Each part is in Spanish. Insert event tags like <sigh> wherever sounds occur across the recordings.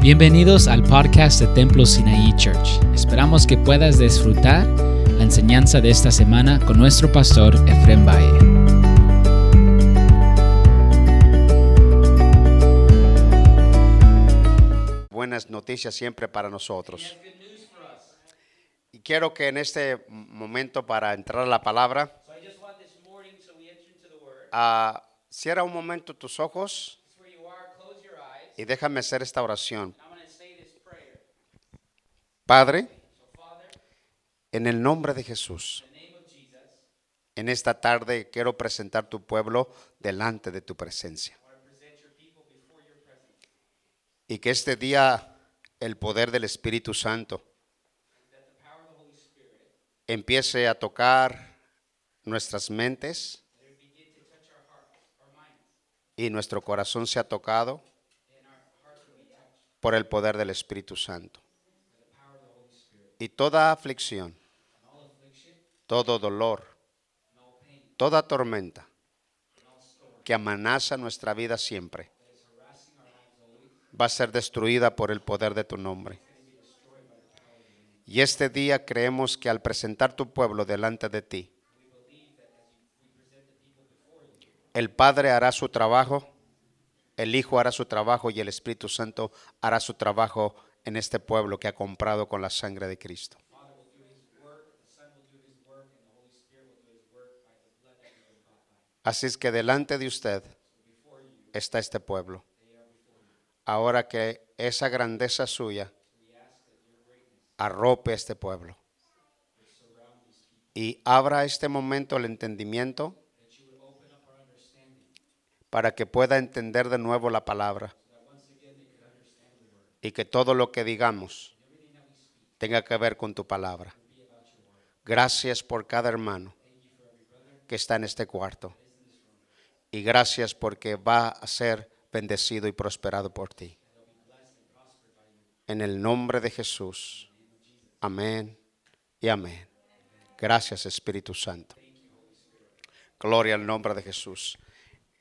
Bienvenidos al podcast de Templo Sinaí Church. Esperamos que puedas disfrutar la enseñanza de esta semana con nuestro pastor Efrem Valle. buenas noticias siempre para nosotros. Y quiero que en este momento para entrar a la palabra, So I just want this morning, so we enter into the Word. ah, cierra un momento tus ojos y déjame hacer esta oración. Padre, en el nombre de Jesús, en esta tarde quiero presentar tu pueblo delante de tu presencia. Y que este día el poder del Espíritu Santo empiece a tocar nuestras mentes y nuestro corazón sea tocado por el poder del Espíritu Santo. Y toda aflicción, todo dolor, toda tormenta que amenaza nuestra vida siempre va a ser destruida por el poder de tu nombre. Y este día creemos que al presentar tu pueblo delante de ti, el Padre hará su trabajo, el Hijo hará su trabajo y el Espíritu Santo hará su trabajo en este pueblo que ha comprado con la sangre de Cristo. Así es que delante de usted está este pueblo. Ahora que esa grandeza suya arrope este pueblo y abra este momento el entendimiento para que pueda entender de nuevo la palabra y que todo lo que digamos tenga que ver con tu palabra. Gracias por cada hermano que está en este cuarto y gracias porque va a ser bendecido y prosperado por ti. En el nombre de Jesús. Amén y amén. Gracias Espíritu Santo. Gloria al nombre de Jesús.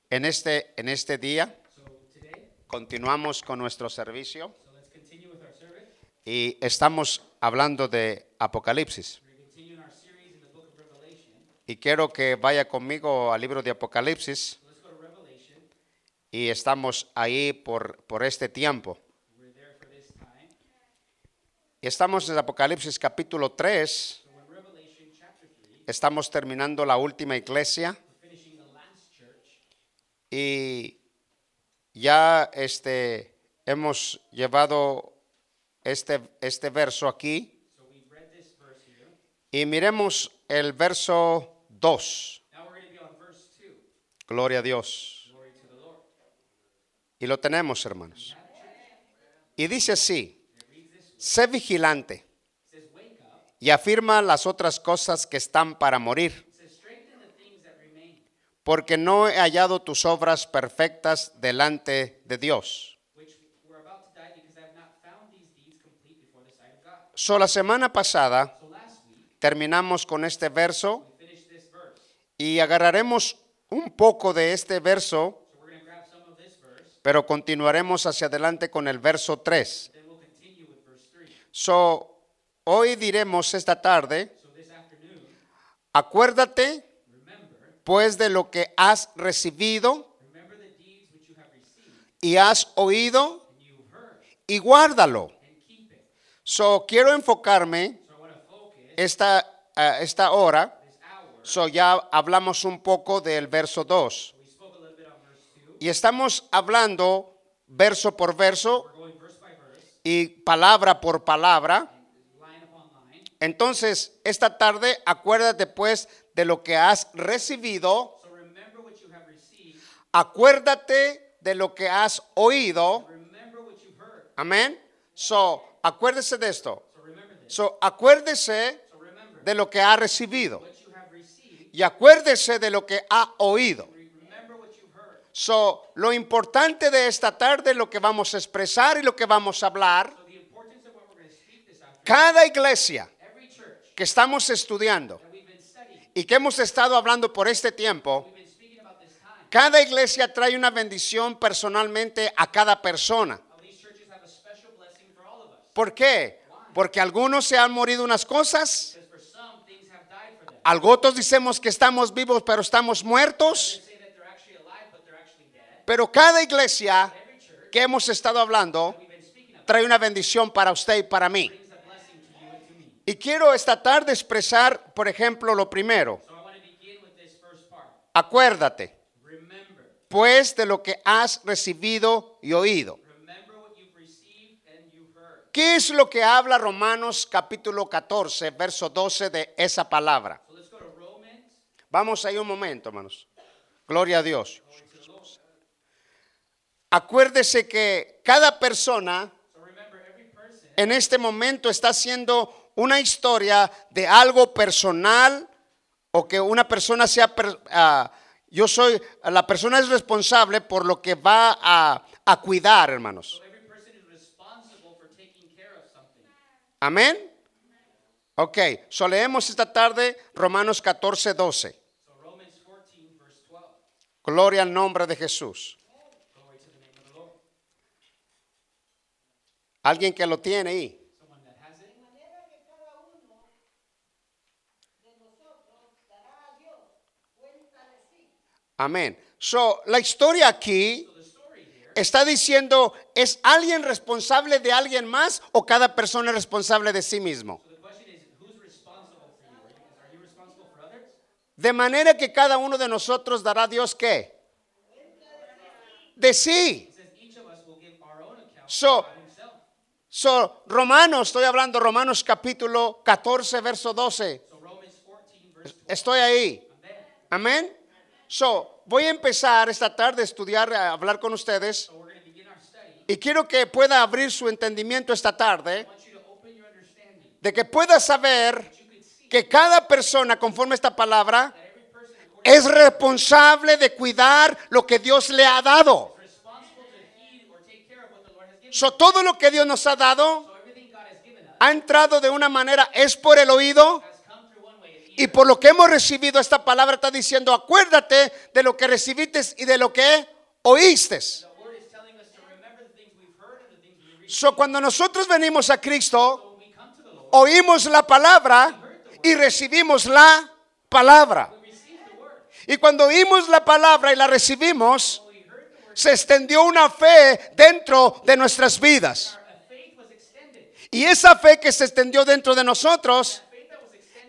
En este, en este día continuamos con nuestro servicio y estamos hablando de Apocalipsis. Y quiero que vaya conmigo al libro de Apocalipsis y estamos ahí por, por este tiempo. Y estamos en Apocalipsis capítulo 3, So in Revelation chapter 3, estamos terminando la última iglesia y ya este, hemos llevado este, este verso aquí y miremos el verso 2. Now we're going to be on verse 2. Gloria a Dios. Y lo tenemos, hermanos. Y dice así, sé vigilante y afirma las otras cosas que están para morir, porque no he hallado tus obras perfectas delante de Dios. So, la semana pasada terminamos con este verso we finished this verse. y agarraremos un poco de este verso, pero continuaremos hacia adelante con el verso 3. then we'll continue with verse 3. So, hoy diremos esta tarde, So this afternoon, acuérdate pues de lo que has recibido y has oído y guárdalo. So, quiero enfocarme esta, esta hora. So, ya hablamos un poco del verso 2. We spoke a little bit on verse 2. Y estamos hablando verso por verso y palabra por palabra. Entonces, esta tarde acuérdate pues de lo que has recibido, acuérdate de lo que has oído. Amén. So, acuérdese de esto. So acuérdese de lo que ha recibido. y acuérdese de lo que ha oído. So, lo importante de esta tarde, lo que vamos a expresar y lo que vamos a hablar, cada iglesia que estamos estudiando y que hemos estado hablando por este tiempo, cada iglesia trae una bendición personalmente a cada persona. ¿Por qué? Porque algunos se han morido unas cosas, otros decimos que estamos vivos pero estamos muertos, pero cada iglesia que hemos estado hablando trae una bendición para usted y para mí. Y quiero esta tarde expresar, por ejemplo, lo primero. Acuérdate, pues, de lo que has recibido y oído. ¿Qué es lo que habla Romanos capítulo 14, verso 12 de esa palabra? Vamos ahí un momento, hermanos. Gloria a Dios. Acuérdese que cada persona en este momento está haciendo una historia de algo personal o que una persona sea, ah, yo soy, la persona es responsable por lo que va a, a cuidar, hermanos. Amén. Ok, so leemos esta tarde Romanos 14, 12. So Romans 14, verse 12. Gloria al nombre de Jesús. Alguien que lo tiene ahí. Someone that has it. manera que cada uno de nosotros dará a Dios cuenta de sí. Amén. So, la historia aquí está diciendo, ¿es alguien responsable de alguien más o cada persona es responsable de sí mismo? De manera que cada uno de nosotros dará a Dios qué? De sí. So-. So, Romanos, estoy hablando Romanos capítulo 14, verso 12. So Romans 14, verse 12. Estoy ahí. Amén. So, voy a empezar esta tarde a estudiar, a hablar con ustedes. Y quiero que pueda abrir su entendimiento esta I tarde, de que pueda saber que cada persona, conforme esta palabra, es responsable de cuidar lo que Dios le ha dado. So, todo lo que Dios nos ha dado So everything God has given us ha entrado de una manera, es por el oído. Y por lo que hemos recibido, esta palabra está diciendo, acuérdate de lo que recibiste y de lo que oíste. So, cuando nosotros venimos a Cristo, oímos la palabra y recibimos la palabra. Y cuando oímos la palabra y la recibimos, se extendió una fe dentro de nuestras vidas. Y esa fe que se extendió dentro de nosotros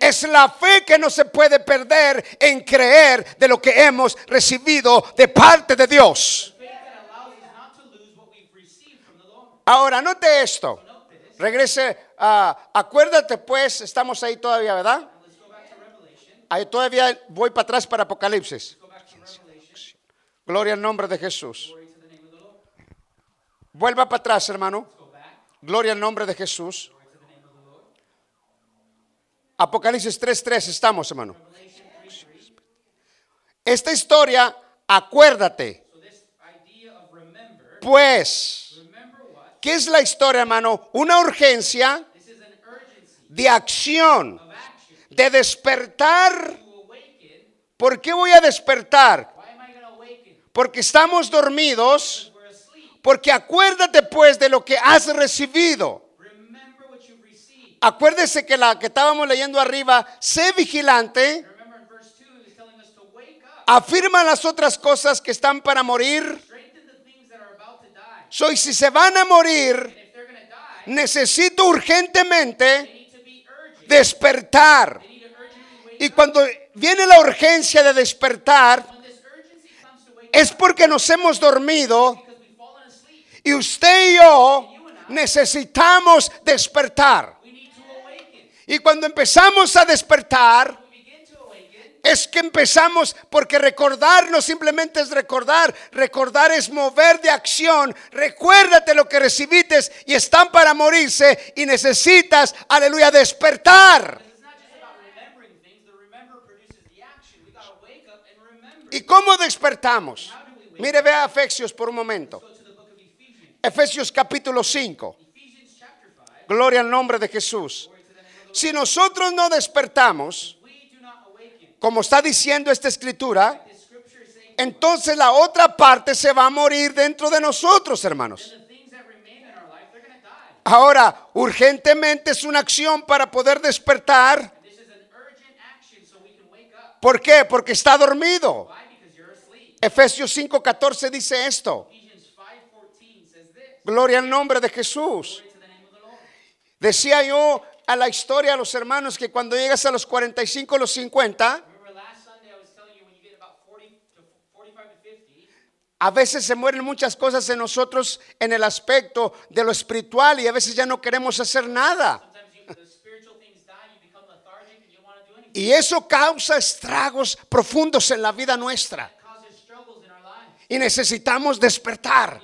es la fe que no se puede perder en creer de lo que hemos recibido de parte de Dios. Ahora, note esto. Regrese, a acuérdate pues, estamos ahí todavía, ¿verdad? Ahí todavía voy para atrás para Apocalipsis. Gloria al nombre de Jesús. Vuelva para atrás, hermano. Gloria al nombre de Jesús. Apocalipsis 3.3 estamos, hermano. Revelation 3 3. Esta historia, acuérdate. Pues? ¿qué es la historia, hermano? Una urgencia de acción, de despertar. ¿Por qué voy a despertar? Porque estamos dormidos. Porque acuérdate pues de lo que has recibido. Acuérdese que la que estábamos leyendo arriba, sé vigilante, Remember in verse 2, it's telling us to wake up, afirma las otras cosas que están para morir. Soy si se van a morir, necesito urgentemente despertar. Y cuando viene la urgencia de despertar, es porque nos hemos dormido y usted y yo necesitamos despertar. Y cuando empezamos a despertar, es que empezamos porque recordar no simplemente es recordar, recordar es mover de acción. Recuérdate lo que recibiste y están para morirse y necesitas, aleluya, despertar. ¿Y cómo despertamos? Mire, vea Efesios por un momento. Efesios capítulo 5. Ephesians chapter 5. Gloria al nombre de Jesús. Si nosotros no despertamos, como está diciendo esta escritura, entonces la otra parte se va a morir dentro de nosotros, hermanos. Ahora, urgentemente es una acción para poder despertar. ¿Por qué? Porque está dormido. Efesios 5:14 dice esto. Ephesians 5:14 says this. Gloria al nombre de Jesús. Decía yo a la historia a los hermanos que cuando llegas a los 45, los 50, Remember last Sunday I was telling you when you get about 40 to 45 to 50, a veces se mueren muchas cosas en nosotros en el aspecto de lo espiritual y a veces ya no queremos hacer nada. Y eso causa estragos profundos en la vida nuestra. Y necesitamos despertar.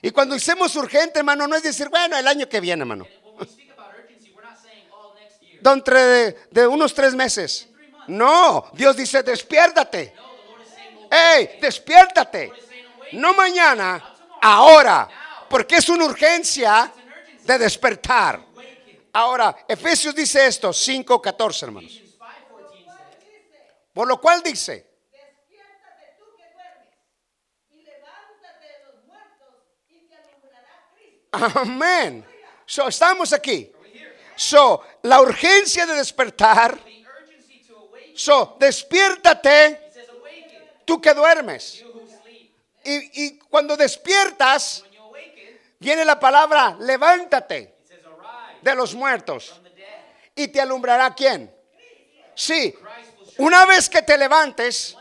Y cuando hacemos urgente, hermano, no es decir, bueno, el año que viene, hermano. Dentro de, de unos tres meses. No, Dios dice, despiértate. ¡Ey, despiértate! No mañana, ahora. Porque es una urgencia de despertar. Ahora, Efesios dice esto, 5.14, hermanos. Ephesians 5:14 says, Por lo cual dice, Despiértate tú que duermes y levántate de los muertos y te alumbrará Cristo. amén. So, estamos aquí. So, la urgencia de despertar. So, despiértate tú que duermes. Y, y cuando despiertas, viene la palabra levántate de los muertos. ¿Y te alumbrará quién? Sí. Una vez que te levantes,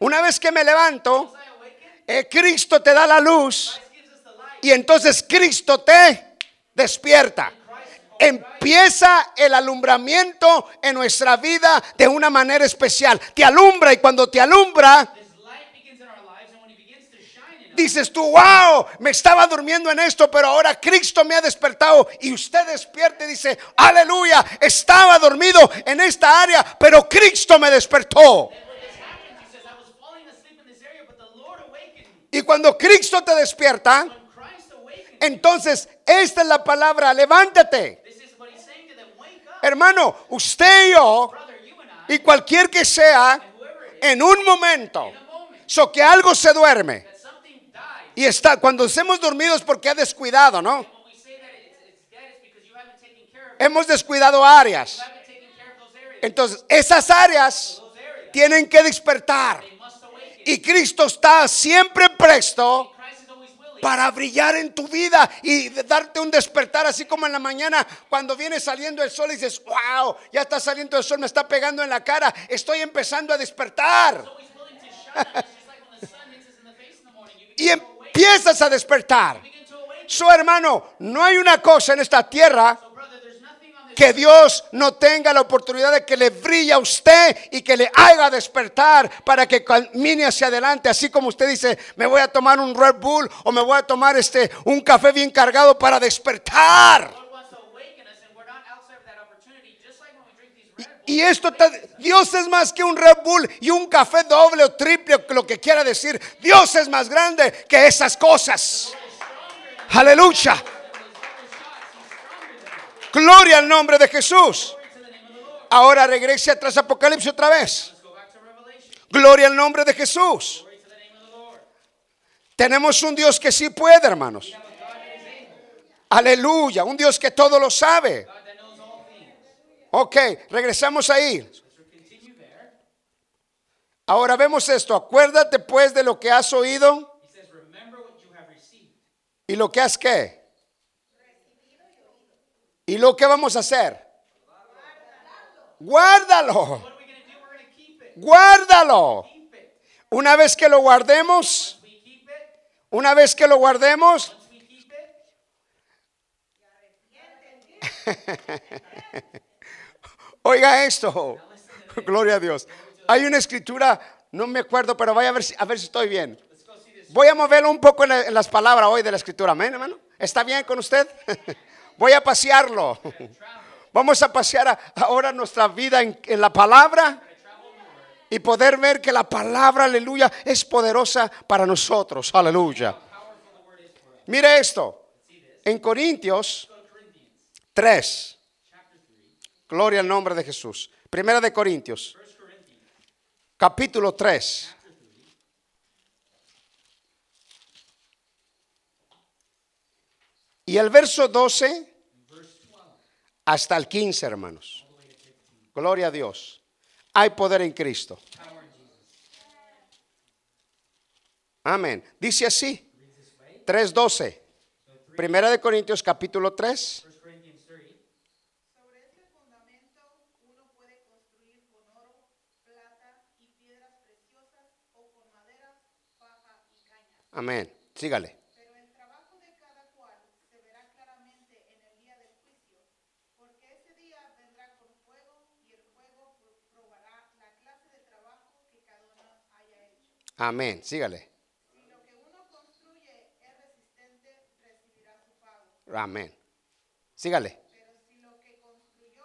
una vez que me levanto, eh, Cristo te da la luz y entonces Cristo te despierta. Empieza el alumbramiento en nuestra vida de una manera especial. Te alumbra y cuando te alumbra, dices tú, wow, me estaba durmiendo en esto, pero ahora Cristo me ha despertado y usted despierta y dice, aleluya, estaba dormido en esta área, pero Cristo me despertó. Y cuando Cristo te despierta, entonces esta es la palabra, levántate. Hermano, usted y yo, y cualquier que sea, en un momento, so que algo se duerme. Y está, cuando estemos dormidos porque ha descuidado, ¿no? Hemos descuidado áreas. Entonces, esas áreas tienen que despertar. Y Cristo está siempre presto para brillar en tu vida y darte un despertar, así como en la mañana cuando viene saliendo el sol y dices, wow, ya está saliendo el sol, me está pegando en la cara, estoy empezando a despertar. Y empiezas a despertar. Su hermano, no hay una cosa en esta tierra que Dios no tenga la oportunidad de que le brille a usted y que le haga despertar para que camine hacia adelante. Así como usted dice, me voy a tomar un Red Bull o me voy a tomar este un café bien cargado para despertar. Y esto, Dios es más que un Red Bull y un café doble o triple, lo que quiera decir. Dios es más grande que esas cosas. Aleluya. Gloria al nombre de Jesús. Ahora regrese atrás Apocalipsis otra vez. Gloria al nombre de Jesús. Tenemos un Dios que sí puede, hermanos. Aleluya, un Dios que todo lo sabe. Ok, regresamos ahí. Ahora vemos esto. Acuérdate pues de lo que has oído y lo que has qué. ¿Y lo que vamos a hacer? Guárdalo. Guárdalo. Una vez que lo guardemos, una vez que lo guardemos, <laughs> Oiga esto. Gloria a Dios. Hay una escritura, no me acuerdo, pero vaya a ver si, a ver si estoy bien. Voy a moverlo un poco en las palabras hoy de la escritura. Amén, hermano. ¿Está bien con usted? <laughs> Voy a pasearlo. Vamos a pasear ahora nuestra vida en, en la palabra y poder ver que la palabra, aleluya, es poderosa para nosotros. Aleluya. Mire esto. En Corintios 3. Gloria al nombre de Jesús. Primera de Corintios. Capítulo 3. Y el verso 12 hasta el 15, hermanos. Gloria a Dios. Hay poder en Cristo. Amén. Dice así. 3.12. Primera de Corintios capítulo 3. 1 Corinthians 3. Sobre este fundamento uno puede construir con oro, plata y piedras preciosas o con madera, paja y caña. Amén. Sígale. Pero el trabajo de cada cual se verá claramente en el día del juicio, porque ese día vendrá con fuego y el fuego pro- probará la clase de trabajo que cada uno haya hecho. Amén. Sígale. Amén. Sígale. Pero si lo que construyó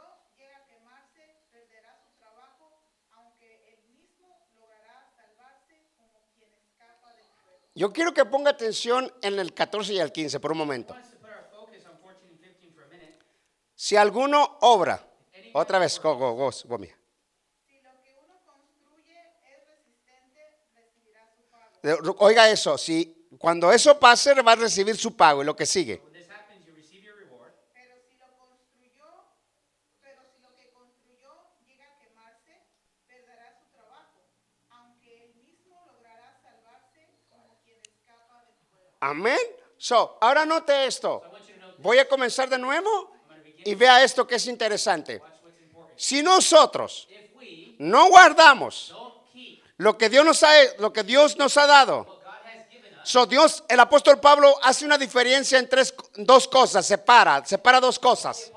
quemarse, perderá su trabajo. Yo quiero que ponga atención en el 14 y el 15 por un momento. I want us to put our focus on 14 and 15 for a minute. Si alguno obra, otra vez, go, go, go, go, mía. Si lo que uno construye es resistente, recibirá su pago. Oiga eso, si cuando eso pase va a recibir su pago y lo que sigue. Amén. So, ahora note esto. Voy a comenzar de nuevo I'm going to begin. y vea esto que es interesante. Watch what's important. Si nosotros If we no guardamos don't keep lo que Dios nos ha, lo que Dios nos ha dado, so Dios, el apóstol Pablo hace una diferencia en tres, dos cosas, separa, separa dos cosas.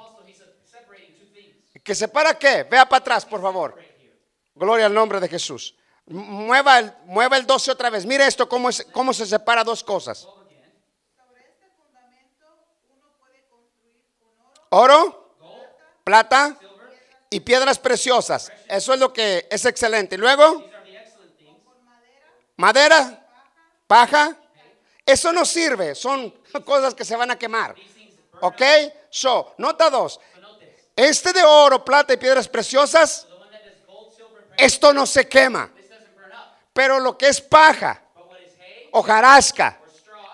¿Que separa qué? Vea para atrás, por favor. Gloria al nombre de Jesús. Mueva el, mueva el 12 otra vez. Mire esto, cómo, es, cómo se separa dos cosas. Oro, plata y piedras preciosas. Eso es lo que es excelente. Luego, madera, paja. Eso no sirve. Son cosas que se van a quemar. ¿Ok? So, nota dos. Este de oro, plata y piedras preciosas, esto no se quema. Pero lo que es paja, hojarasca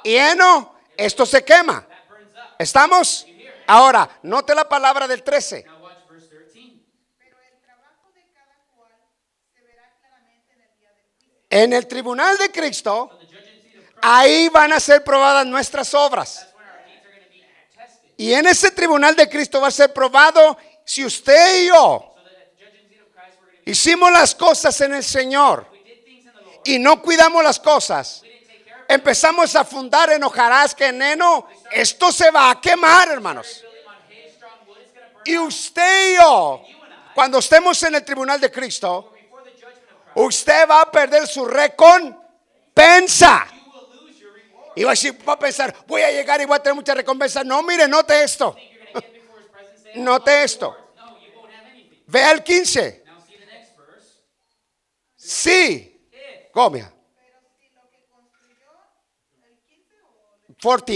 heno, esto se quema. ¿Estamos? Ahora, note la palabra del 13. Now watch verse 13. pero el trabajo de cada cual se verá claramente en el día del juicio. En el tribunal de Cristo, ahí van a ser probadas nuestras obras. Y en ese tribunal de Cristo va a ser probado si usted y yo hicimos las cosas en el Señor y no cuidamos las cosas. Empezamos a fundar en hojarasca, en heno. Esto se va a quemar, hermanos. Y usted y yo, cuando estemos en el tribunal de Cristo, usted va a perder su recompensa. Y va a, pensar, voy a llegar y voy a tener mucha recompensa. No, mire, note esto. <laughs> Note esto. Vea el 15. Now see the next verse. Sí. Comia. Pero si lo que construyó, el 15 o el- 14.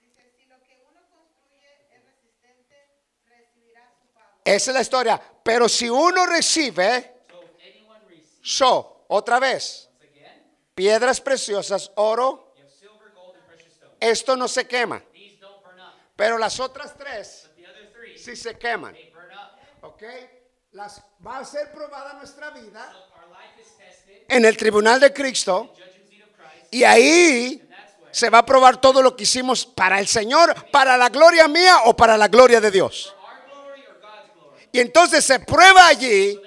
dice, si lo que uno construye es resistente, recibirá su pago. Esa es la historia. Pero si uno recibe, so, otra vez, piedras preciosas, oro, esto no se quema. Pero las otras tres sí se queman. ¿Ok? Las, va a ser probada nuestra vida en el tribunal de Cristo y ahí se va a probar todo lo que hicimos para el Señor, para la gloria mía o para la gloria de Dios. Y entonces se prueba allí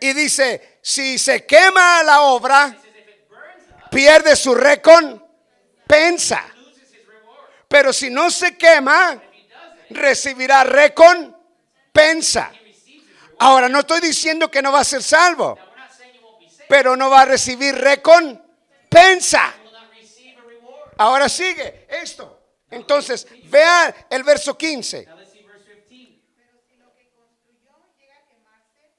y dice, si se quema la obra, pierde su recompensa. Pero si no se quema, recibirá recompensa. Ahora, no estoy diciendo que no va a ser salvo, pero no va a recibir recompensa. Ahora sigue esto. Entonces, vea el verso 15. Now let's see verse 15. Pero si lo que construyó llega a quemarse,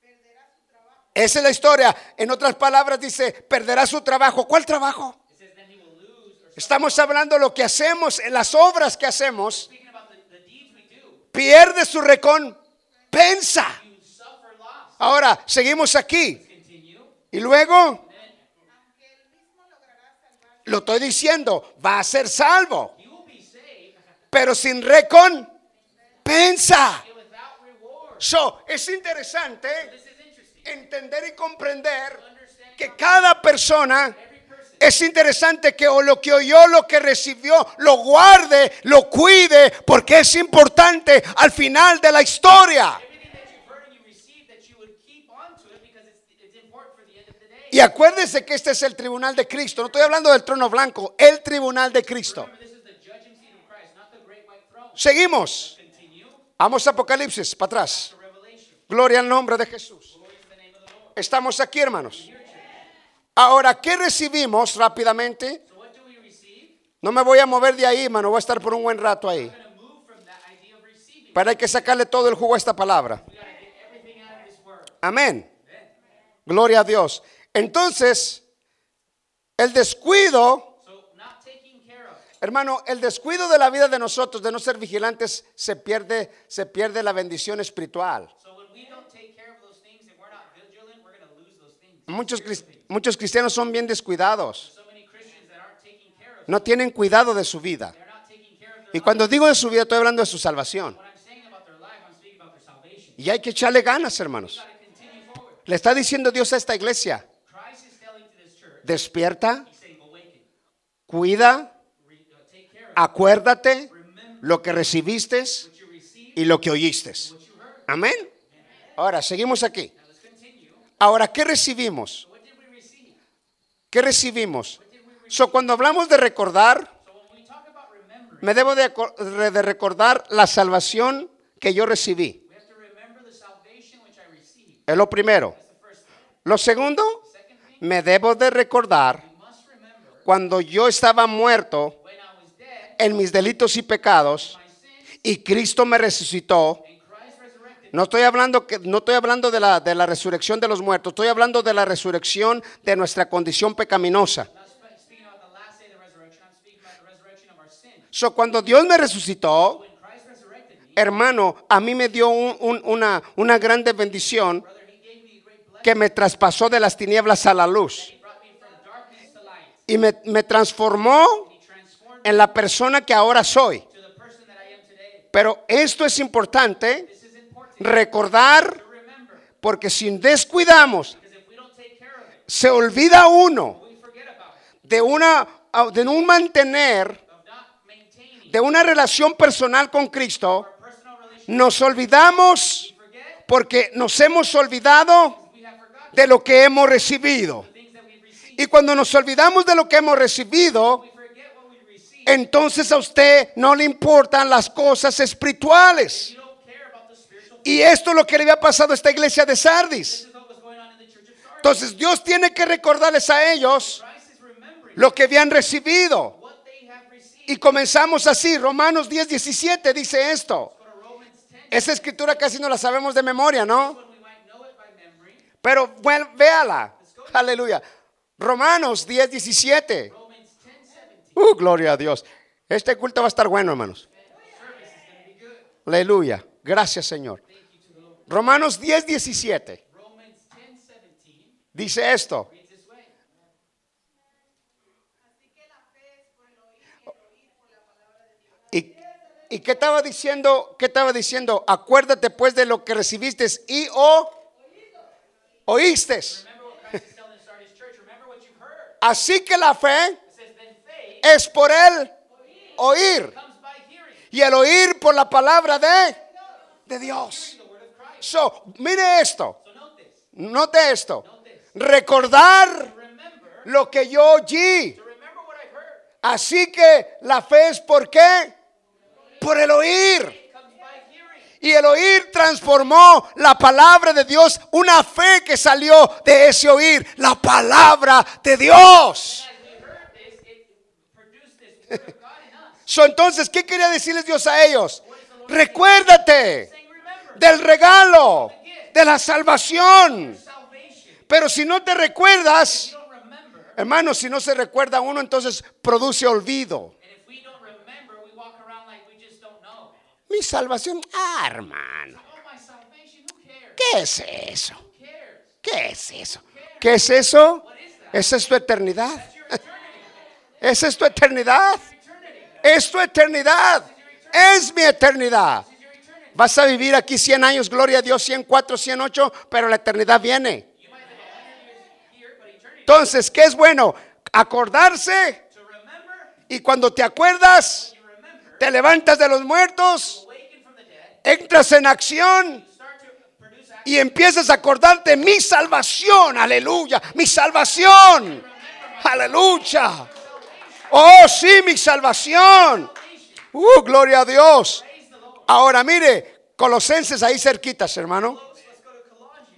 perderá su trabajo. Esa es la historia. En otras palabras dice, perderá su trabajo. ¿Cuál trabajo? Estamos hablando de lo que hacemos, las obras que hacemos. Pierde su recompensa. Ahora, seguimos aquí. Y luego, lo estoy diciendo, va a ser salvo. Pero sin recompensa. So, es interesante. Entender y comprender que cada persona es interesante que o lo que oyó, lo que recibió, lo guarde, lo cuide, porque es importante al final de la historia. Y acuérdense que este es el tribunal de Cristo. No estoy hablando del trono blanco, el tribunal de Cristo. Seguimos. Vamos a Apocalipsis, para atrás. Gloria al nombre de Jesús. Estamos aquí, hermanos. Ahora, ¿qué recibimos rápidamente? No me voy a mover de ahí, hermano. Voy a estar por un buen rato ahí. Pero hay que sacarle todo el jugo a esta palabra. Amén. Gloria a Dios. Entonces, el descuido, hermano, el descuido de la vida de nosotros, de no ser vigilantes, se pierde, se pierde la bendición espiritual. Muchos, cris- muchos cristianos son bien descuidados. No tienen cuidado de su vida. Y cuando digo de su vida, estoy hablando de su salvación. Y hay que echarle ganas, hermanos. Le está diciendo Dios a esta iglesia, despierta, cuida, acuérdate lo que recibiste y lo que oíste. Amén. Ahora, seguimos aquí. Ahora, ¿qué recibimos? ¿Qué recibimos? So, cuando hablamos de recordar, me debo de, de recordar la salvación que yo recibí. Es lo primero. Lo segundo, me debo de recordar cuando yo estaba muerto en mis delitos y pecados y Cristo me resucitó. No estoy hablando que no estoy hablando de la de la resurrección de los muertos, estoy hablando de la resurrección de nuestra condición pecaminosa. So, cuando Dios me resucitó, hermano, a mí me dio un- un- una, una grande bendición que me traspasó de las tinieblas a la luz y me, me transformó en la persona que ahora soy. Pero esto es importante recordar porque si descuidamos, se olvida uno de, una, de un mantener, de una relación personal con Cristo, nos olvidamos porque nos hemos olvidado de lo que hemos recibido. Y cuando nos olvidamos de lo que hemos recibido, entonces a usted no le importan las cosas espirituales. Y esto es lo que le había pasado a esta iglesia de Sardis. Entonces Dios tiene que recordarles a ellos lo que habían recibido. Y comenzamos así. Romanos 10, 17 dice esto. Go to Romans 10. Esa escritura casi no la sabemos de memoria, ¿no? Pero bueno, véala. Aleluya. Romanos 10, 17. Romans 10, 17. Uh, gloria a Dios. Este culto va a estar bueno, hermanos. Aleluya. Gracias, Señor. Romanos 10, 17. Romans 10, 17 Dice esto. y. ¿Y, qué estaba diciendo? ¿Qué estaba diciendo? Acuérdate pues de lo que recibiste y o oíste. You've heard. Así que la fe es por el oír y el oír por la palabra de, de Dios. So, mire esto, note esto. Recordar lo que yo oí. Así que la fe es por qué? Por el oír. Y el oír transformó la palabra de Dios, una fe que salió de ese oír, la palabra de Dios. So, entonces, ¿qué quería decirles Dios a ellos? Recuérdate del regalo, de la salvación. Pero si no te recuerdas, hermano, si no se recuerda uno, entonces produce olvido. Mi salvación, ah, hermano? ¿qué es eso? ¿Qué es eso? ¿Qué es eso? Esa es tu eternidad. <laughs> Esa es tu eternidad. Es tu eternidad. Es mi eternidad. Vas a vivir aquí 100 años, gloria a Dios, 104, 108, pero la eternidad viene. Entonces, ¿qué es bueno? Acordarse y cuando te acuerdas, te levantas de los muertos, entras en acción y empiezas a acordarte mi salvación, aleluya, mi salvación, aleluya. Oh, sí, mi salvación. Uh, gloria a Dios. Ahora mire, Colosenses ahí cerquitas, hermano.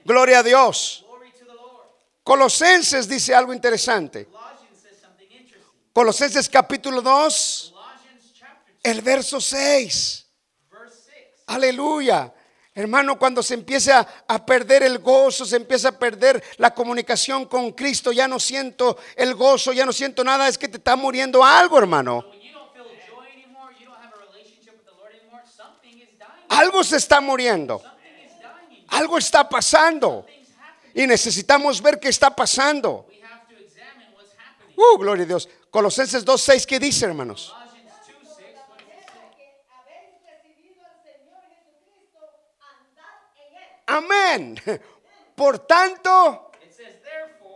Gloria a Dios. Colosenses dice algo interesante. Colosenses capítulo 2, Colossians chapter 2, el verso 6. verse 6. Aleluya. Hermano, cuando se empieza a perder el gozo, se empieza a perder la comunicación con Cristo, ya no siento el gozo, ya no siento nada, es que te está muriendo algo, hermano. Algo se está muriendo, algo está pasando y necesitamos ver qué está pasando. Uh, gloria a Dios. Colosenses 2.6, ¿qué dice, hermanos? Colossians 2 6. What does it say? que habéis recibido al Señor Jesucristo, andad en él. Amén. Por tanto,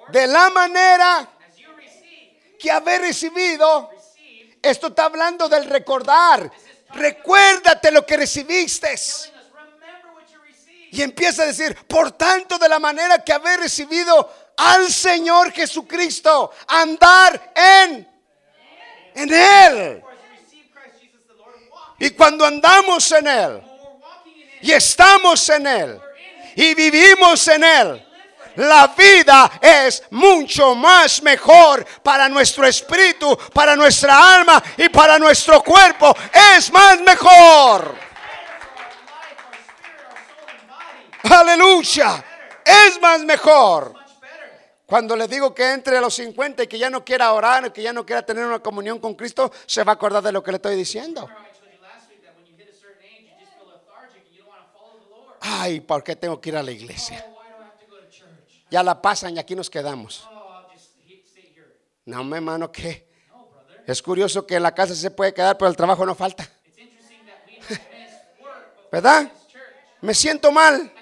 de la manera que habéis recibido, Esto está hablando del recordar. Recuérdate lo que recibiste. Y empieza a decir, por tanto, de la manera que habéis recibido al Señor Jesucristo, andar en, en Él. Y cuando andamos en Él y estamos en Él y vivimos en Él, la vida es mucho más mejor para nuestro espíritu, para nuestra alma y para nuestro cuerpo. Es más mejor. Aleluya. Es más mejor. Cuando le digo que entre a los 50 y que ya no quiera orar, que ya no quiera tener una comunión con Cristo, se va a acordar de lo que le estoy diciendo. Ay, ¿por qué tengo que ir a la iglesia? Ya la pasan y aquí nos quedamos. Oh. No, mi hermano, ¿qué? Es curioso que en la casa se puede quedar, pero el trabajo no falta. ¿Verdad? Me siento mal.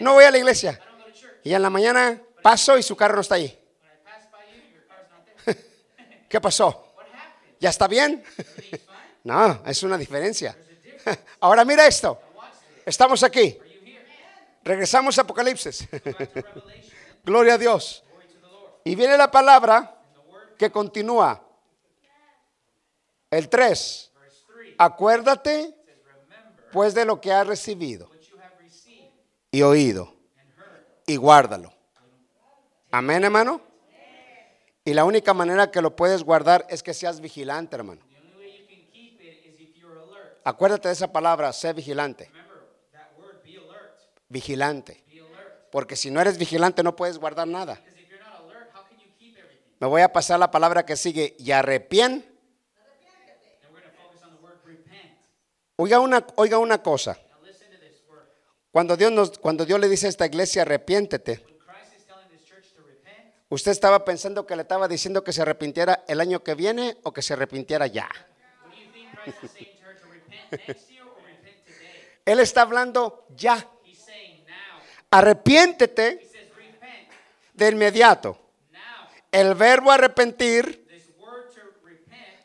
No voy a la iglesia. Y en la mañana paso y su carro no está ahí. <laughs> ¿Qué pasó? <laughs> ¿Ya está bien? <laughs> No, es una diferencia. Ahora mira esto. Estamos aquí. Regresamos a Apocalipsis. Gloria a Dios. Y viene la palabra que continúa. El 3. verse 3, Acuérdate pues de lo que has recibido y oído y guárdalo. Amén, hermano. Y la única manera que lo puedes guardar es que seas vigilante, hermano. Acuérdate de esa palabra, sé vigilante. Vigilante. Porque si no eres vigilante no puedes guardar nada. Me voy a pasar la palabra que sigue. Y repent. Oiga una, oiga una cosa. Cuando Dios, nos, cuando Dios le dice a esta iglesia, arrepiéntete. ¿Usted estaba pensando que le estaba diciendo que se arrepintiera el año que viene o que se arrepintiera ya? Él está hablando ya. Arrepiéntete de inmediato. El verbo arrepentir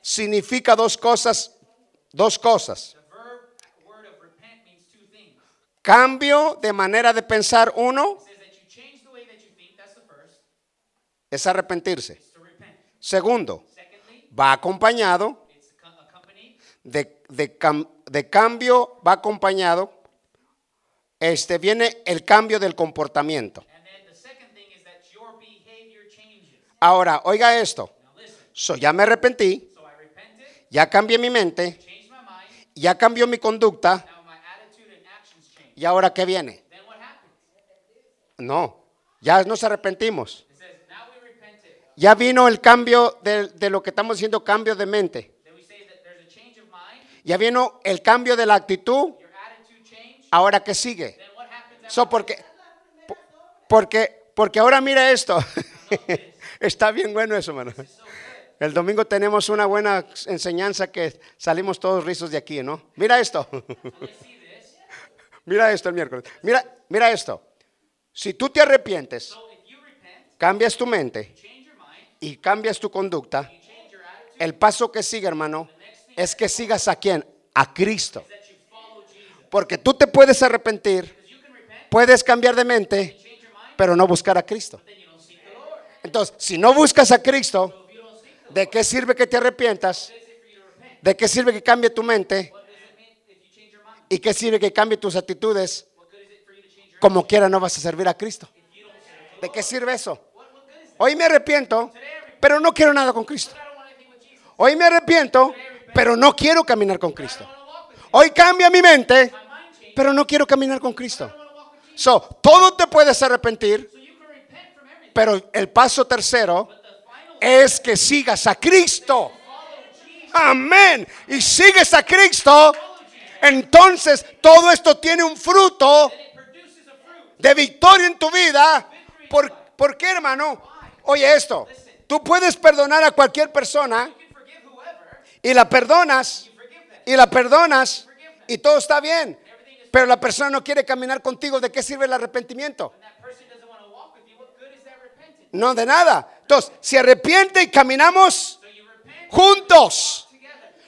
significa dos cosas, dos cosas. Cambio de manera de pensar uno es arrepentirse. Segundo, va acompañado de, de de cambio, va acompañado, este viene el cambio del comportamiento. Ahora, oiga esto. So, ya me arrepentí, ya cambié mi mente, ya cambió mi conducta, y ahora qué viene? No, ya nos arrepentimos. Ya vino el cambio de, de lo que estamos diciendo, cambio de mente. Ya vino el cambio de la actitud. Ahora qué sigue. So, porque, porque, porque ahora mira esto. <laughs> Está bien bueno eso, hermano. El domingo tenemos una buena enseñanza que salimos todos rizos de aquí, ¿no? Mira esto. <laughs> Mira esto el miércoles. Mira, mira esto. Si tú te arrepientes, cambias tu mente y cambias tu conducta, el paso que sigue, hermano, es que sigas a quién? A Cristo. Porque tú te puedes arrepentir, puedes cambiar de mente, pero no buscar a Cristo. Entonces, si no buscas a Cristo, ¿de qué sirve que te arrepientas? ¿De qué sirve que cambie tu mente? ¿Y qué sirve que cambie tus actitudes? Como quiera no vas a servir a Cristo. ¿De qué sirve eso? Hoy me arrepiento, pero no quiero nada con Cristo. Hoy me arrepiento, pero no quiero caminar con Cristo. Hoy cambia mi mente, pero no quiero caminar con Cristo. So, todo te puedes arrepentir, pero el paso tercero es que sigas a Cristo. Amén. Y sigues a Cristo, entonces todo esto tiene un fruto de victoria en tu vida. ¿Por, ¿por qué, hermano? Oye esto. Tú puedes perdonar a cualquier persona y la perdonas. Y la perdonas y todo está bien. Pero la persona no quiere caminar contigo. ¿De qué sirve el arrepentimiento? No, de nada. Entonces, se arrepiente y caminamos juntos.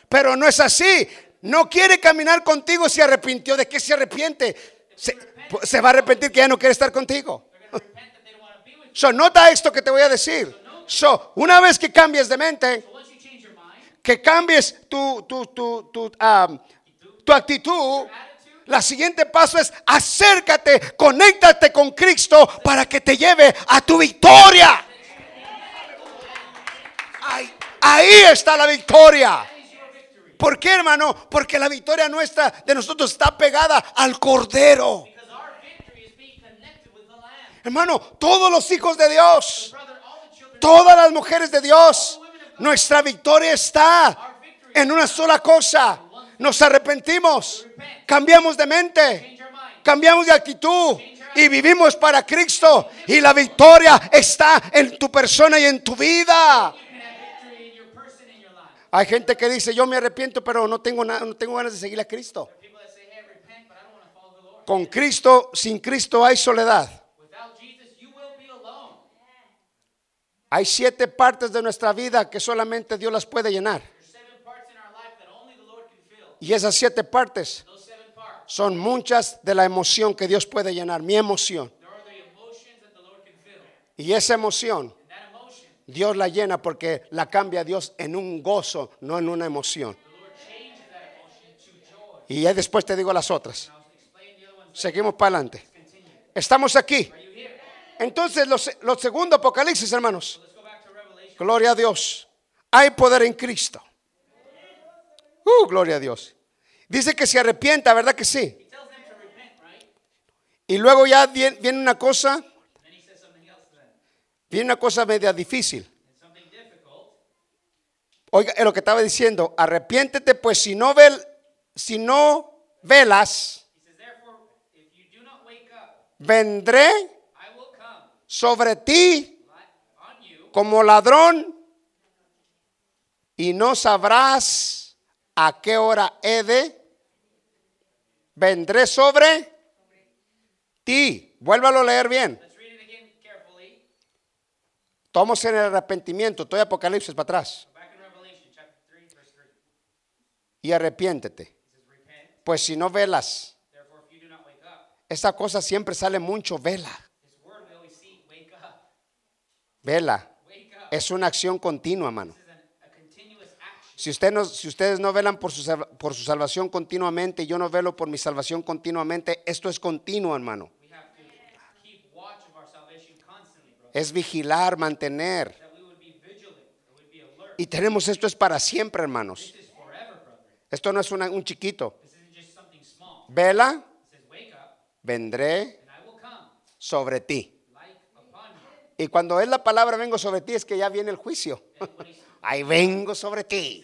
Pero no es así. No quiere caminar contigo, se arrepintió. ¿De qué se arrepiente? Se, se va a arrepentir que ya no quiere estar contigo. So, nota esto que te voy a decir. So, una vez que cambies de mente, que cambies tu, tu, tu, tu, tu actitud, la siguiente paso es acércate, conéctate con Cristo para que te lleve a tu victoria. Ahí, ahí está la victoria. ¿Por qué, hermano? Porque la victoria nuestra de nosotros está pegada al Cordero. Hermano, todos los hijos de Dios, todas las mujeres de Dios, nuestra victoria está en una sola cosa. Nos arrepentimos, cambiamos de mente, cambiamos de actitud y vivimos para Cristo. Y la victoria está en tu persona y en tu vida. Hay gente que dice, yo me arrepiento, pero no tengo, nada, no tengo ganas de seguir a Cristo. Con Cristo, sin Cristo hay soledad. Hay siete partes de nuestra vida que solamente Dios las puede llenar. Y esas siete partes son muchas de la emoción que Dios puede llenar, mi emoción. Y esa emoción Dios la llena porque la cambia Dios en un gozo, no en una emoción. Y ya después te digo las otras. Seguimos para adelante. Estamos aquí. Entonces, lo, se- lo segundo, Apocalipsis, hermanos. Gloria a Dios. Hay poder en Cristo. Uh, gloria a Dios. Dice que se arrepienta, ¿verdad que sí? Y luego ya vie- viene una cosa, viene una cosa media difícil. Oiga, es lo que estaba diciendo, arrepiéntete, pues si no vel, si no velas, vendré sobre ti como ladrón y no sabrás a qué hora he de. Vendré sobre ti. Vuélvalo a leer bien. Tomos en el arrepentimiento. Estoy Apocalipsis para atrás. Back in Revelation chapter 3, verse 3. Y arrepiéntete. Pues si no velas, esa cosa siempre sale mucho. Vela, vela. Es una acción continua, mano. Si, ustedes no velan por su, salvación continuamente, yo no velo por mi salvación continuamente, esto es continuo, hermano. Es vigilar, mantener. Y tenemos esto es para siempre, hermanos. Esto no es un chiquito. Vela, vendré sobre ti. Y cuando es la palabra vengo sobre ti, es que ya viene el juicio. Ahí vengo sobre ti.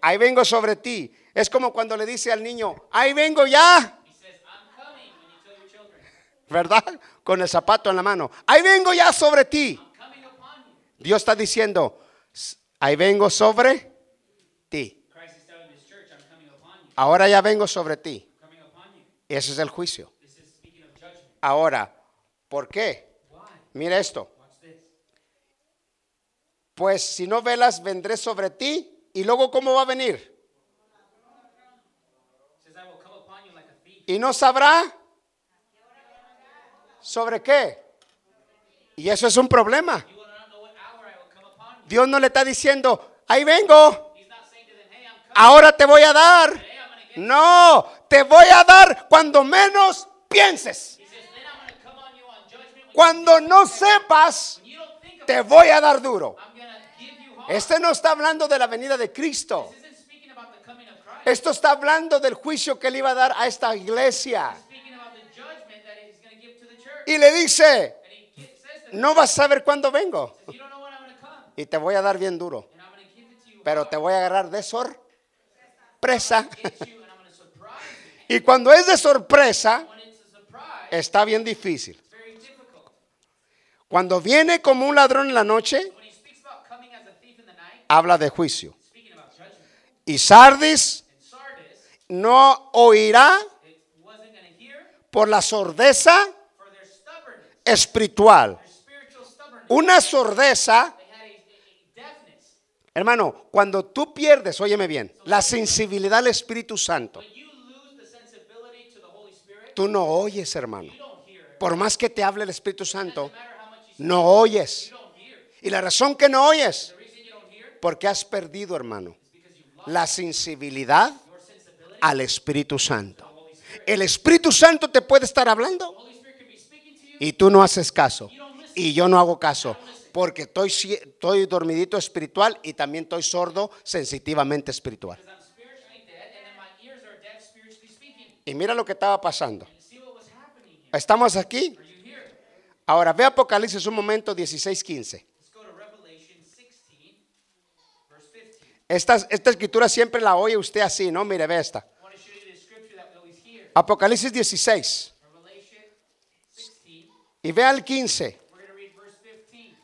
Ahí vengo sobre ti. Es como cuando le dice al niño, ahí vengo ya. ¿verdad? Con el zapato en la mano. Ahí vengo ya sobre ti. Dios está diciendo, "S- ahí vengo sobre ti. Ahora ya vengo sobre ti. Ese es el juicio. Ahora, ¿por qué? Mira esto. Pues si no velas, vendré sobre ti. ¿Y luego cómo va a venir? Y no sabrá sobre qué. Y eso es un problema. Dios no le está diciendo, ahí vengo, ahora te voy a dar. No, te voy a dar cuando menos pienses. Cuando no sepas, te voy a dar duro. Este no está hablando de la venida de Cristo. Esto está hablando del juicio que él iba a dar a esta iglesia. Y le dice, no vas a saber cuándo vengo. Y te voy a dar bien duro. Pero te voy a agarrar de sorpresa. <laughs> Y cuando es de sorpresa, está bien difícil. Cuando viene como un ladrón en la noche, habla de juicio. Y Sardis no oirá por la sordeza espiritual. Una sordeza, hermano, cuando tú pierdes, óyeme bien, la sensibilidad al Espíritu Santo, tú no oyes, hermano. Por más que te hable el Espíritu Santo, No oyes. Y la razón que no oyes, porque has perdido, hermano, la sensibilidad al Espíritu Santo. El Espíritu Santo te puede estar hablando y tú no haces caso. Y yo no hago caso porque estoy, estoy dormidito espiritual y también estoy sordo sensitivamente espiritual. Y mira lo que estaba pasando. ¿Estamos aquí? Ahora ve Apocalipsis un momento 16:15. Let's go to Revelation 16, verse 15. Esta, esta escritura siempre la oye usted así, ¿no? Mire, ve esta. Apocalipsis 16 Revelation 16. y ve al 15. We're going to read verse 15.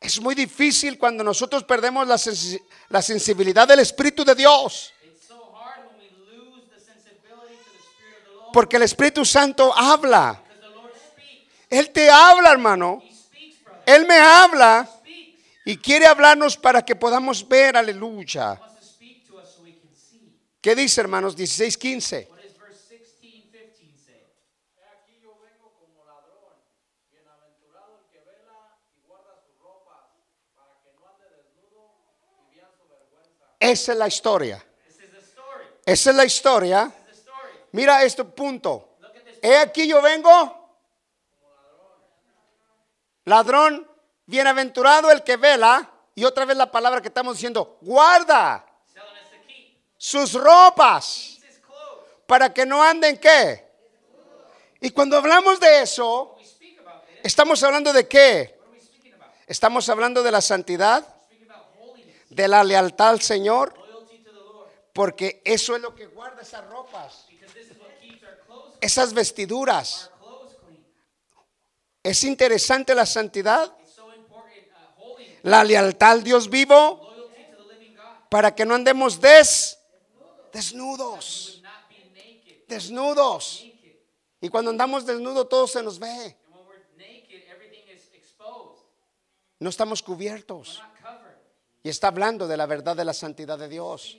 Es muy difícil cuando nosotros perdemos la, sensi- la sensibilidad del Espíritu de Dios. Porque el Espíritu Santo habla. Él te habla, hermano. Él me habla y quiere hablarnos para que podamos ver, aleluya. ¿Qué dice, hermanos? 16, 15. What does verse 16, 15 say? He aquí yo vengo como ladrón. Bienaventurado el que vela y guarda sus ropas, para que no ande desnudo y vean su vergüenza. Esa es la historia. Esa es la historia. Mira este punto. He aquí yo vengo. Ladrón, bienaventurado el que vela. Y otra vez la palabra que estamos diciendo, guarda sus ropas para que no anden qué. Y cuando hablamos de eso, estamos hablando de qué. Estamos hablando de la santidad, de la lealtad al Señor, porque eso es lo que guarda esas ropas, esas vestiduras. Es interesante la santidad. Uh, la lealtad al Dios vivo, para que no andemos des, desnudos, desnudos. Y cuando andamos desnudos todo se nos ve, no estamos cubiertos. Y está hablando de la verdad de la santidad de Dios.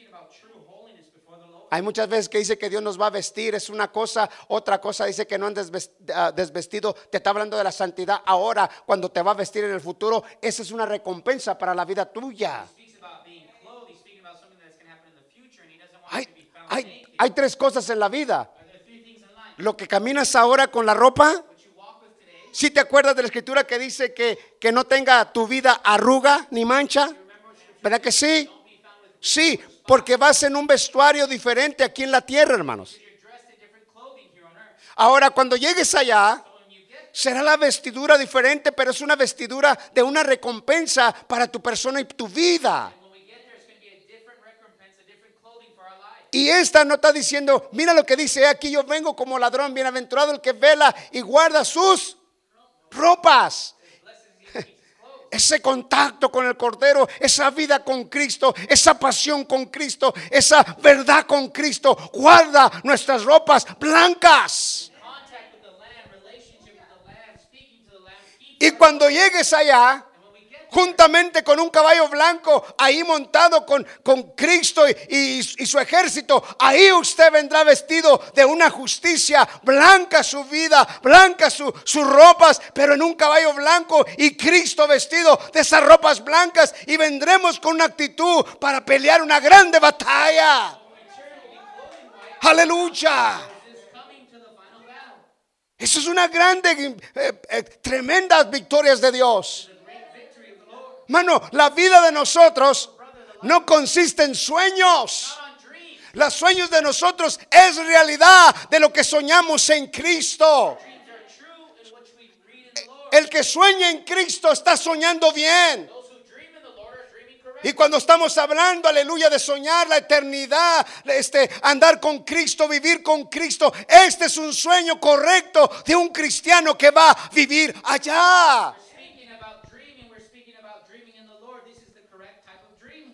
Hay muchas veces que dice que Dios nos va a vestir, es una cosa, otra cosa dice que no ves- ah, desvestido, te está hablando de la santidad ahora, cuando te va a vestir en el futuro, esa es una recompensa para la vida tuya. Hay, hay, hay tres cosas en la vida. Lo que caminas ahora con la ropa, si te acuerdas de la escritura que dice que, que no tenga tu vida arruga ni mancha, ¿verdad que sí? Sí, porque vas en un vestuario diferente aquí en la tierra, hermanos. Ahora, cuando llegues allá, será la vestidura diferente, pero es una vestidura de una recompensa para tu persona y tu vida. Y esta no está diciendo, mira lo que dice, "He aquí yo vengo como ladrón, bienaventurado el que vela y guarda sus ropas. Ese contacto con el Cordero, esa vida con Cristo, esa pasión con Cristo, esa verdad con Cristo. Guarda nuestras ropas blancas. Y cuando llegues allá, juntamente con un caballo blanco, ahí montado con, con Cristo y, y- su ejército, ahí usted vendrá vestido de una justicia blanca su vida, blanca su- sus ropas, pero en un caballo blanco y Cristo vestido de esas ropas blancas y vendremos con una actitud para pelear una grande batalla. Aleluya. Eso es una grande, eh, eh, tremendas victorias de Dios. Mano, la vida de nosotros no consiste en sueños. Los sueños de nosotros es realidad de lo que soñamos en Cristo. El que sueña en Cristo está soñando bien. Y cuando estamos hablando, aleluya, de soñar la eternidad, este, andar con Cristo, vivir con Cristo, este es un sueño correcto de un cristiano que va a vivir allá.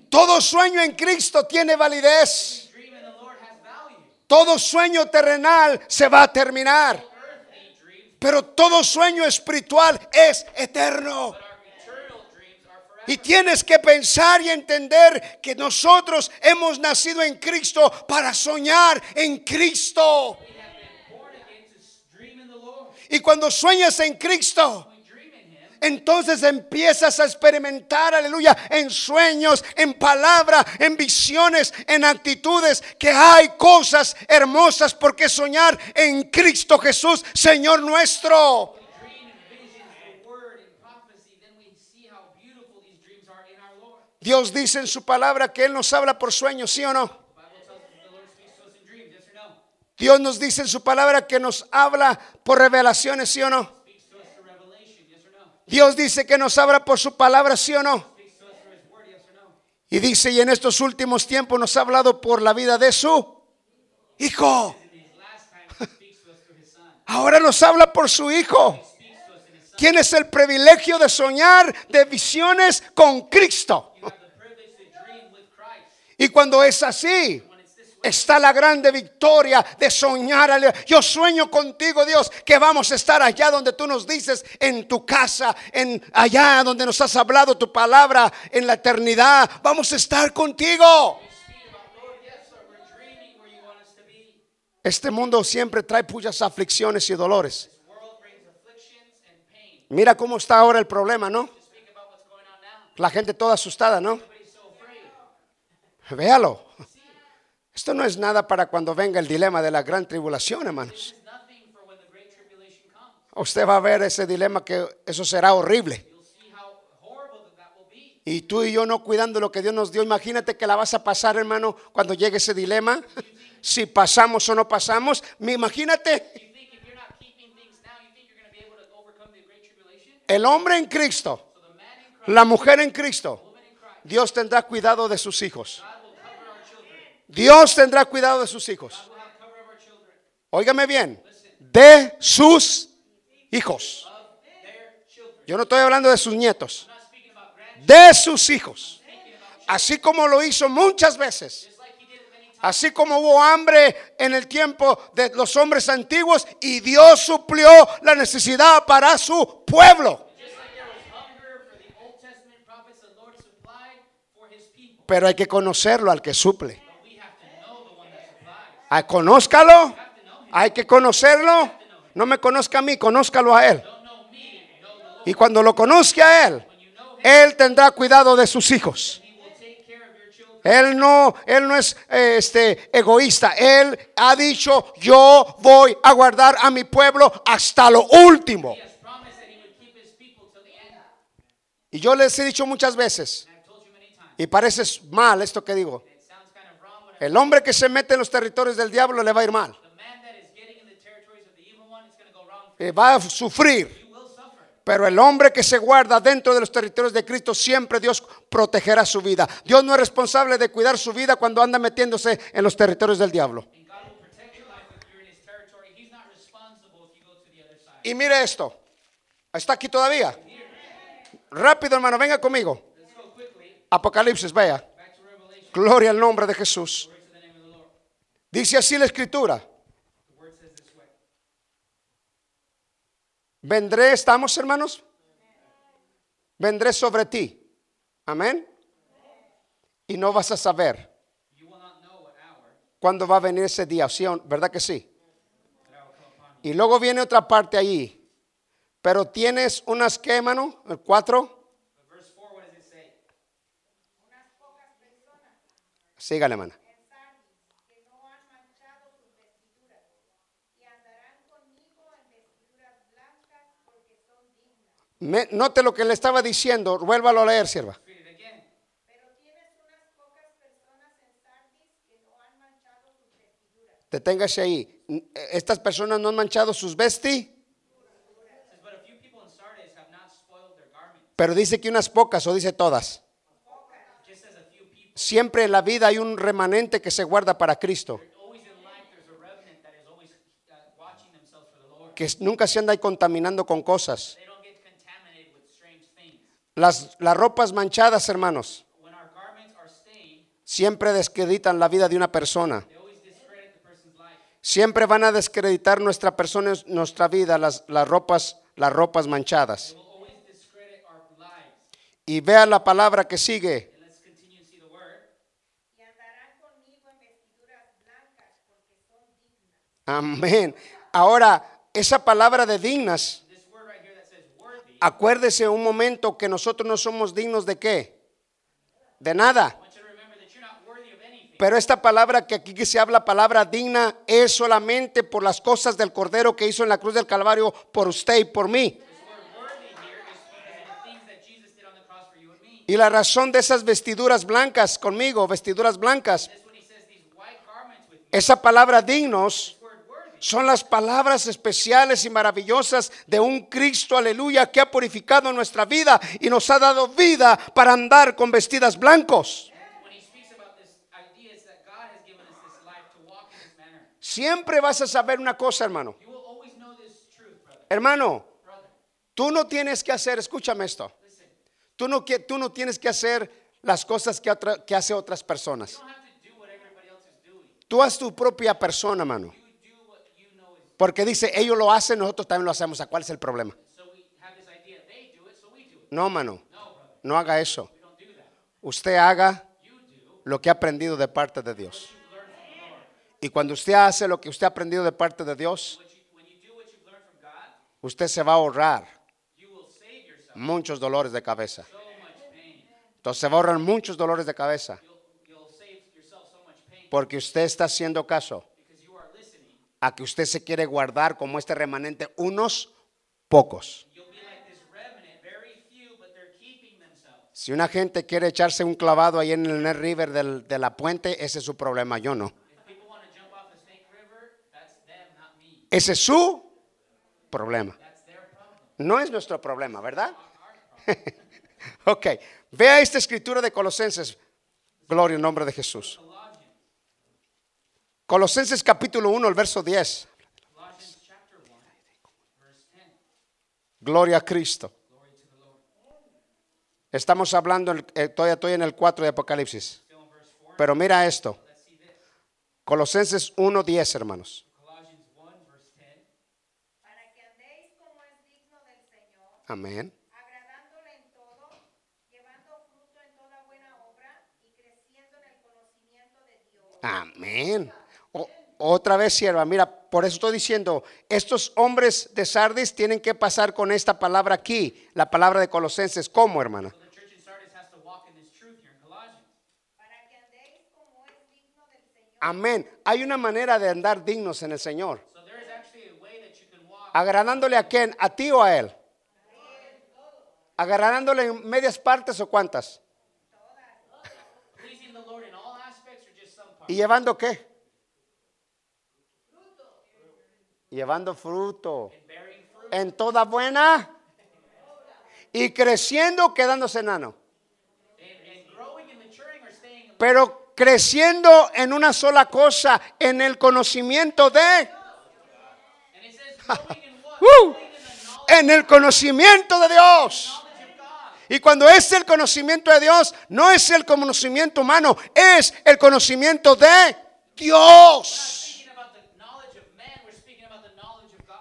Todo sueño en Cristo tiene validez. Todo sueño terrenal se va a terminar. Pero todo sueño espiritual es eterno. Y tienes que pensar y entender que nosotros hemos nacido en Cristo para soñar en Cristo. Y cuando sueñas en Cristo, entonces empiezas a experimentar, aleluya, en sueños, en palabra, en visiones, en actitudes, que hay cosas hermosas por qué soñar en Cristo Jesús, Señor nuestro. Dios dice en su palabra que Él nos habla por sueños, ¿sí o no? Dios nos dice en su palabra que nos habla por revelaciones, ¿sí o no? Dios dice que nos habla por su palabra, ¿sí o no? Y dice, y en estos últimos tiempos nos ha hablado por la vida de su Hijo. Ahora nos habla por su Hijo. Tienes el privilegio de soñar de visiones con Cristo. Y cuando es así, está la grande victoria de soñar. Yo sueño contigo, Dios, que vamos a estar allá donde tú nos dices, en tu casa, en allá donde nos has hablado tu palabra, en la eternidad. Vamos a estar contigo. Este mundo siempre trae muchas aflicciones y dolores. Mira cómo está ahora el problema, ¿no? La gente toda asustada, ¿no? Véalo. Esto no es nada para cuando venga el dilema de la gran tribulación, hermanos. Usted va a ver ese dilema que eso será horrible. Y tú y yo no cuidando lo que Dios nos dio. Imagínate que la vas a pasar, hermano, cuando llegue ese dilema. Si pasamos o no pasamos. Imagínate. El hombre en Cristo, la mujer en Cristo, Dios tendrá cuidado de sus hijos. Dios tendrá cuidado de sus hijos. Óigame bien. De sus hijos. Yo no estoy hablando de sus nietos. De sus hijos. Así como lo hizo muchas veces. Así como hubo hambre en el tiempo de los hombres antiguos y Dios suplió la necesidad para su pueblo. Pero hay que conocerlo al que suple. Ah, Conózcalo. Hay que conocerlo. No me conozca a mí, conózcalo a él. Y cuando lo conozca a él, él tendrá cuidado de sus hijos. Él no, él no es este egoísta. Él ha dicho, yo voy a guardar a mi pueblo hasta lo último. Y yo les he dicho muchas veces, y parece mal esto que digo, el hombre que se mete en los territorios del diablo le va a ir mal. wrong. Eh, va a sufrir. Pero el hombre que se guarda dentro de los territorios de Cristo, siempre Dios protegerá su vida. Dios no es responsable de cuidar su vida cuando anda metiéndose en los territorios del diablo. Y mire esto, está aquí todavía. Rápido, hermano, venga conmigo. Apocalipsis, vaya. Gloria al nombre de Jesús. Dice así la escritura. Vendré, ¿estamos hermanos? Vendré sobre ti. Amén. Y no vas a saber cuándo va a venir ese día, ¿sí ¿verdad que sí? Y luego viene otra parte allí. Pero tienes unas que, hermano, el 4. But verse 4, what does it say? unas pocas personas Sígale, hermana. en Sardis que no han manchado sus vestiduras y andarán conmigo en vestiduras blancas porque son dignas. Me- note lo que le estaba diciendo. Vuélvalo a leer, sierva. Vestiduras. Deténgase ahí. Estas personas no han manchado sus vesti, It says, But a few people in Sardis have not spoiled their garments. pero dice que unas pocas o dice todas. Siempre en la vida hay un remanente que se guarda para Cristo, uh, que nunca se anda contaminando con cosas. Las, las ropas manchadas, hermanos, siempre descreditan la vida de una persona. Siempre van a descreditar nuestra persona, nuestra vida, las, las ropas, las ropas manchadas. Y vea la palabra que sigue. And let's continue and see the word. Y andarán conmigo en vestiduras blancas porque son dignas. Amén. Ahora, esa palabra de dignas, acuérdese un momento que nosotros no somos dignos de qué? De nada. Pero esta palabra que aquí se habla, palabra digna, es solamente por las cosas del Cordero que hizo en la cruz del Calvario por usted y por mí. Y la razón de esas vestiduras blancas conmigo, vestiduras blancas, esa palabra dignos. Son las palabras especiales y maravillosas de un Cristo, aleluya, que ha purificado nuestra vida y nos ha dado vida para andar con vestidas blancos. Siempre vas a saber una cosa, hermano. Hermano, tú no tienes que hacer, escúchame esto, tú no, tú no tienes que hacer las cosas que, otra, que hace otras personas. Tú haz tu propia persona, hermano. Porque dice, ellos lo hacen, nosotros también lo hacemos. ¿A cuál es el problema? No, mano, No, haga eso. Usted haga lo que ha aprendido de parte de Dios. Y cuando usted hace lo que usted ha aprendido de parte de Dios, usted se va a ahorrar muchos dolores de cabeza. Entonces se va a ahorrar muchos dolores de cabeza porque usted está haciendo caso a que usted se quiere guardar como este remanente unos pocos. Si una gente quiere echarse un clavado ahí en el Net River del- de la puente, ese es su problema, yo no. Ese es su problema. No es nuestro problema, ¿verdad? <laughs> ok, vea esta escritura de Colosenses. Gloria en nombre de Jesús. Colosenses capítulo 1, el verso 10. Colossians chapter 1, verse 10. Gloria a Cristo. Estamos hablando, eh, todavía estoy en el 4 de Apocalipsis. Still in verse 4. Pero mira esto. Colosenses 1, 10, hermanos. Colossians 1, verse 10. para que andéis como es digno del Señor, Amén. Amén. Otra vez, sierva, mira, por eso estoy diciendo, estos hombres de Sardis tienen que pasar con esta palabra aquí, la palabra de Colosenses. ¿Cómo, hermana? Amén. Hay una manera de andar dignos en el Señor. So there is actually a way that you can walk ¿Agradándole a quién? ¿A ti o a él? ¿Agradándole en medias partes o cuántas? pleasing the Lord in all aspects or just some parts. ¿Y llevando qué? Llevando fruto. En toda buena. Y creciendo, quedándose enano. Pero creciendo en una sola cosa, en el conocimiento de... ¡Uh! En el conocimiento de Dios. Y cuando es el conocimiento de Dios, no es el conocimiento humano, es el conocimiento de Dios.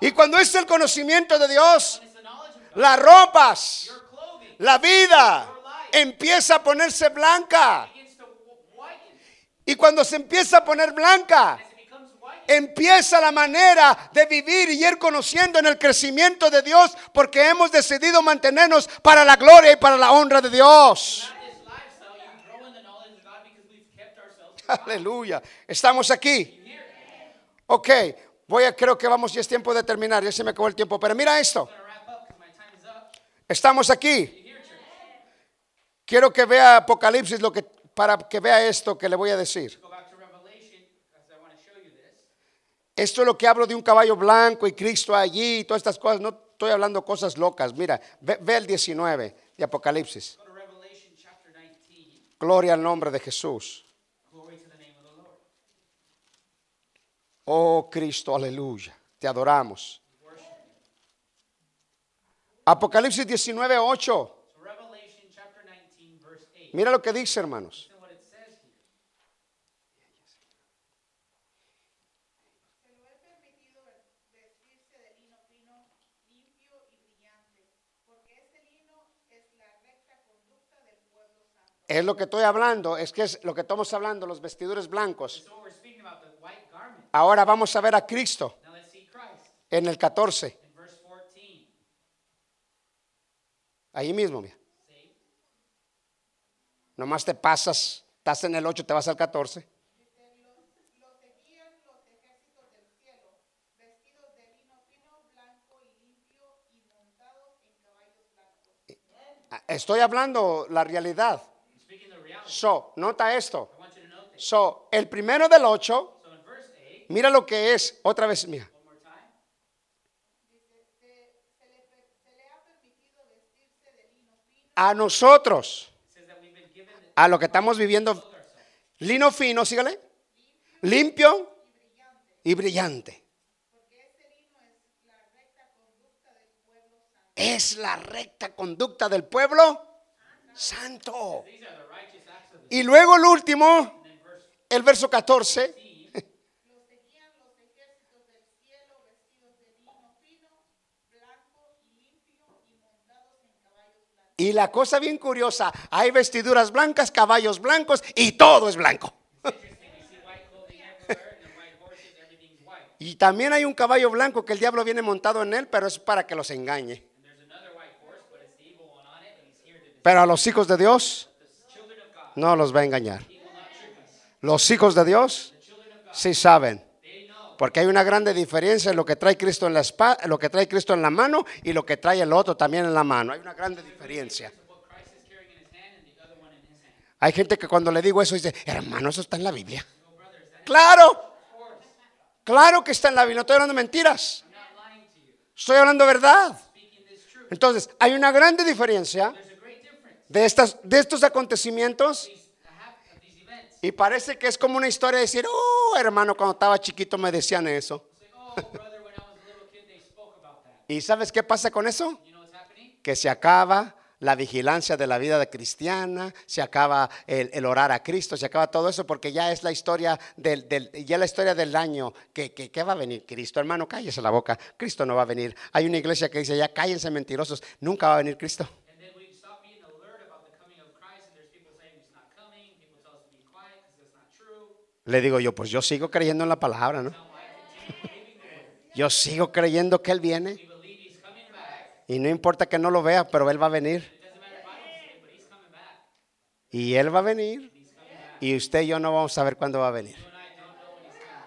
Y cuando es el conocimiento de Dios, las ropas, la vida empieza a ponerse blanca. Y cuando se empieza a poner blanca, empieza la manera de vivir y ir conociendo en el crecimiento de Dios porque hemos decidido mantenernos para la gloria y para la honra de Dios. <laughs> Aleluya. Estamos aquí. Ok, voy a, creo que vamos, ya es tiempo de terminar, ya se me acabó el tiempo, pero mira esto, estamos aquí. Quiero que vea Apocalipsis lo que, para que vea esto que le voy a decir. Esto es lo que hablo de un caballo blanco y Cristo allí y todas estas cosas. No estoy hablando cosas locas. Mira, ve, ve el 19 de Apocalipsis. Go to Revelation chapter 19. Gloria al nombre de Jesús. Oh Cristo, aleluya. Te adoramos. Apocalipsis 19, 8. So Revelation chapter 19, verse 8. Mira lo que dice, hermanos. Es lo que estoy hablando, es que es lo que estamos hablando, los vestidores blancos. Ahora vamos a ver a Cristo en el 14. in verse 14. Ahí mismo, mira. Nomás te pasas, estás en el 8, te vas al 14. Dice, los, los seguían los ejércitos del cielo, vestidos de lino fino, blanco y limpio y montados en caballos blancos. Ah, Estoy hablando la realidad. So, nota esto. So, el primero del 8, So in verse 8, mira lo que es, otra vez, mira. A nosotros, a lo que estamos viviendo, lino fino, sígale, limpio y brillante. es la recta conducta del pueblo santo. Y luego el último, el verso 14, 15, Los seguían los ejércitos del cielo vestidos de lino fino, blanco y limpio y montados en caballos blancos. Y la cosa bien curiosa, hay vestiduras blancas, caballos blancos y todo es blanco. <laughs> Y también hay un caballo blanco que el diablo viene montado en él, pero es para que los engañe. Pero a los hijos de Dios no los va a engañar. Los hijos de Dios sí saben. Porque hay una grande diferencia en lo que trae Cristo en la espada, lo que trae Cristo en la mano y lo que trae el otro también en la mano. Hay una grande diferencia. Hay gente que cuando le digo eso dice, hermano, eso está en la Biblia. Claro, claro que está en la Biblia. No estoy hablando mentiras. To you. Estoy hablando verdad. This truth. Entonces, hay una grande diferencia de, estas, de estos acontecimientos y parece que es como una historia de decir, oh, hermano, cuando estaba chiquito me decían eso. <laughs> ¿Y sabes qué pasa con eso? Que se acaba la vigilancia de la vida cristiana, se acaba el, orar a Cristo, se acaba todo eso porque ya es la historia del, del- ya la historia del año que, que va a venir Cristo. Hermano, cállese la boca, Cristo no va a venir. Hay una iglesia que dice, ya cállense mentirosos, nunca va a venir Cristo. Le digo yo, pues yo sigo creyendo en la palabra, ¿no? Yo sigo creyendo que Él viene y no importa que no lo vea, pero Él va a venir. Y Él va a venir y usted y yo no vamos a ver cuándo va a venir.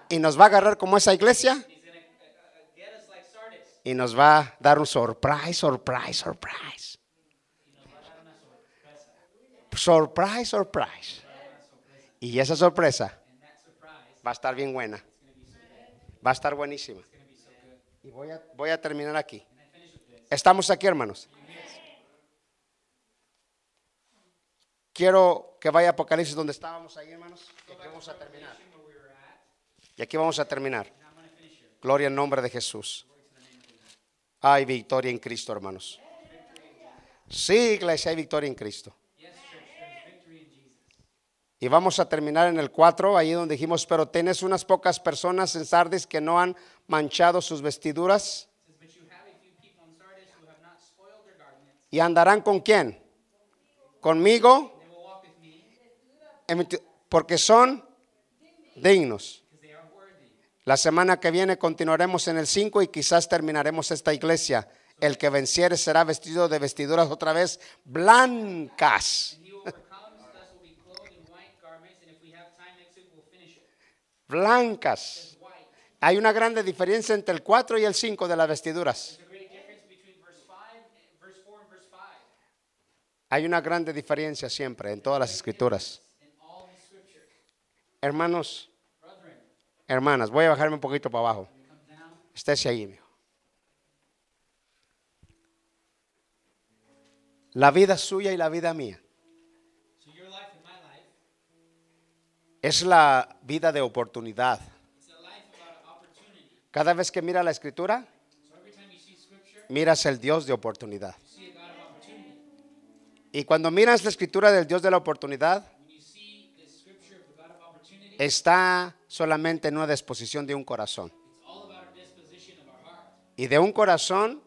Y nos va a agarrar como esa iglesia y nos va a dar un surprise, surprise, surprise. Surprise, surprise. Y esa sorpresa va a estar bien buena. Va a estar buenísima. Y voy a, voy a terminar aquí. Estamos aquí, hermanos. Quiero que vaya Apocalipsis donde estábamos ahí, hermanos. Y aquí vamos a terminar. Vamos a terminar. Gloria en nombre de Jesús. Hay victoria en Cristo, hermanos. Sí, iglesia, hay victoria en Cristo. Y vamos a terminar en el 4, ahí donde dijimos, pero tenés unas pocas personas en Sardis que no han manchado sus vestiduras y andarán con quién? Conmigo, porque son dignos. La semana que viene continuaremos en el 5 y quizás terminaremos esta iglesia. El que venciere será vestido de vestiduras otra vez blancas. Blancas. Hay una grande diferencia entre el 4 y el 5 de las vestiduras. There's a great difference between verse 5, and verse 4 and verse 5 Hay una grande diferencia siempre en todas las escrituras. Hermanos, hermanas, voy a bajarme un poquito para abajo. Estése ahí, mijo. La vida suya y la vida mía es la vida de oportunidad. Cada vez que mira la escritura, miras el Dios de oportunidad. Y cuando miras la escritura del Dios de la oportunidad, está solamente en una disposición de un corazón. Y de un corazón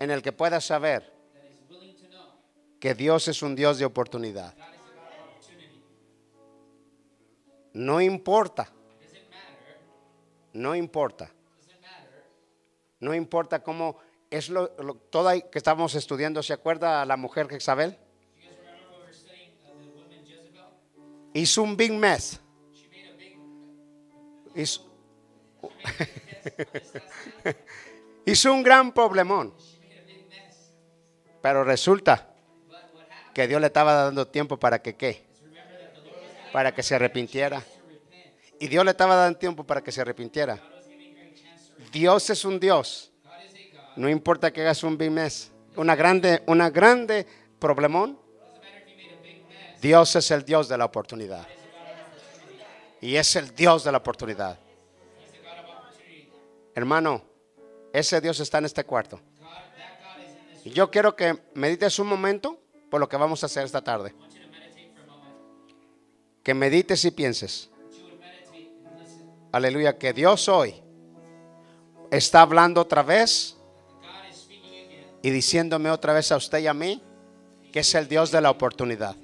en el que puedas saber que Dios es un Dios de oportunidad. No importa, no importa, no importa cómo es lo, lo- todo que estábamos estudiando. ¿Se acuerda a la mujer Jezabel? Hizo un big mess. Hizo, <laughs> hizo un gran problemón. Pero resulta que Dios le estaba dando tiempo para que qué? Para que se arrepintiera. Y Dios le estaba dando tiempo para que se arrepintiera. Dios es un Dios. No importa que hagas un big mess. Una grande, una grande problemón. Dios es el Dios de la oportunidad. Y es el Dios de la oportunidad. Hermano, ese Dios está en este cuarto. Yo quiero que medites un momento por lo que vamos a hacer esta tarde. Que medites y pienses. Aleluya, que Dios hoy está hablando otra vez y diciéndome otra vez a usted y a mí que es el Dios de la oportunidad.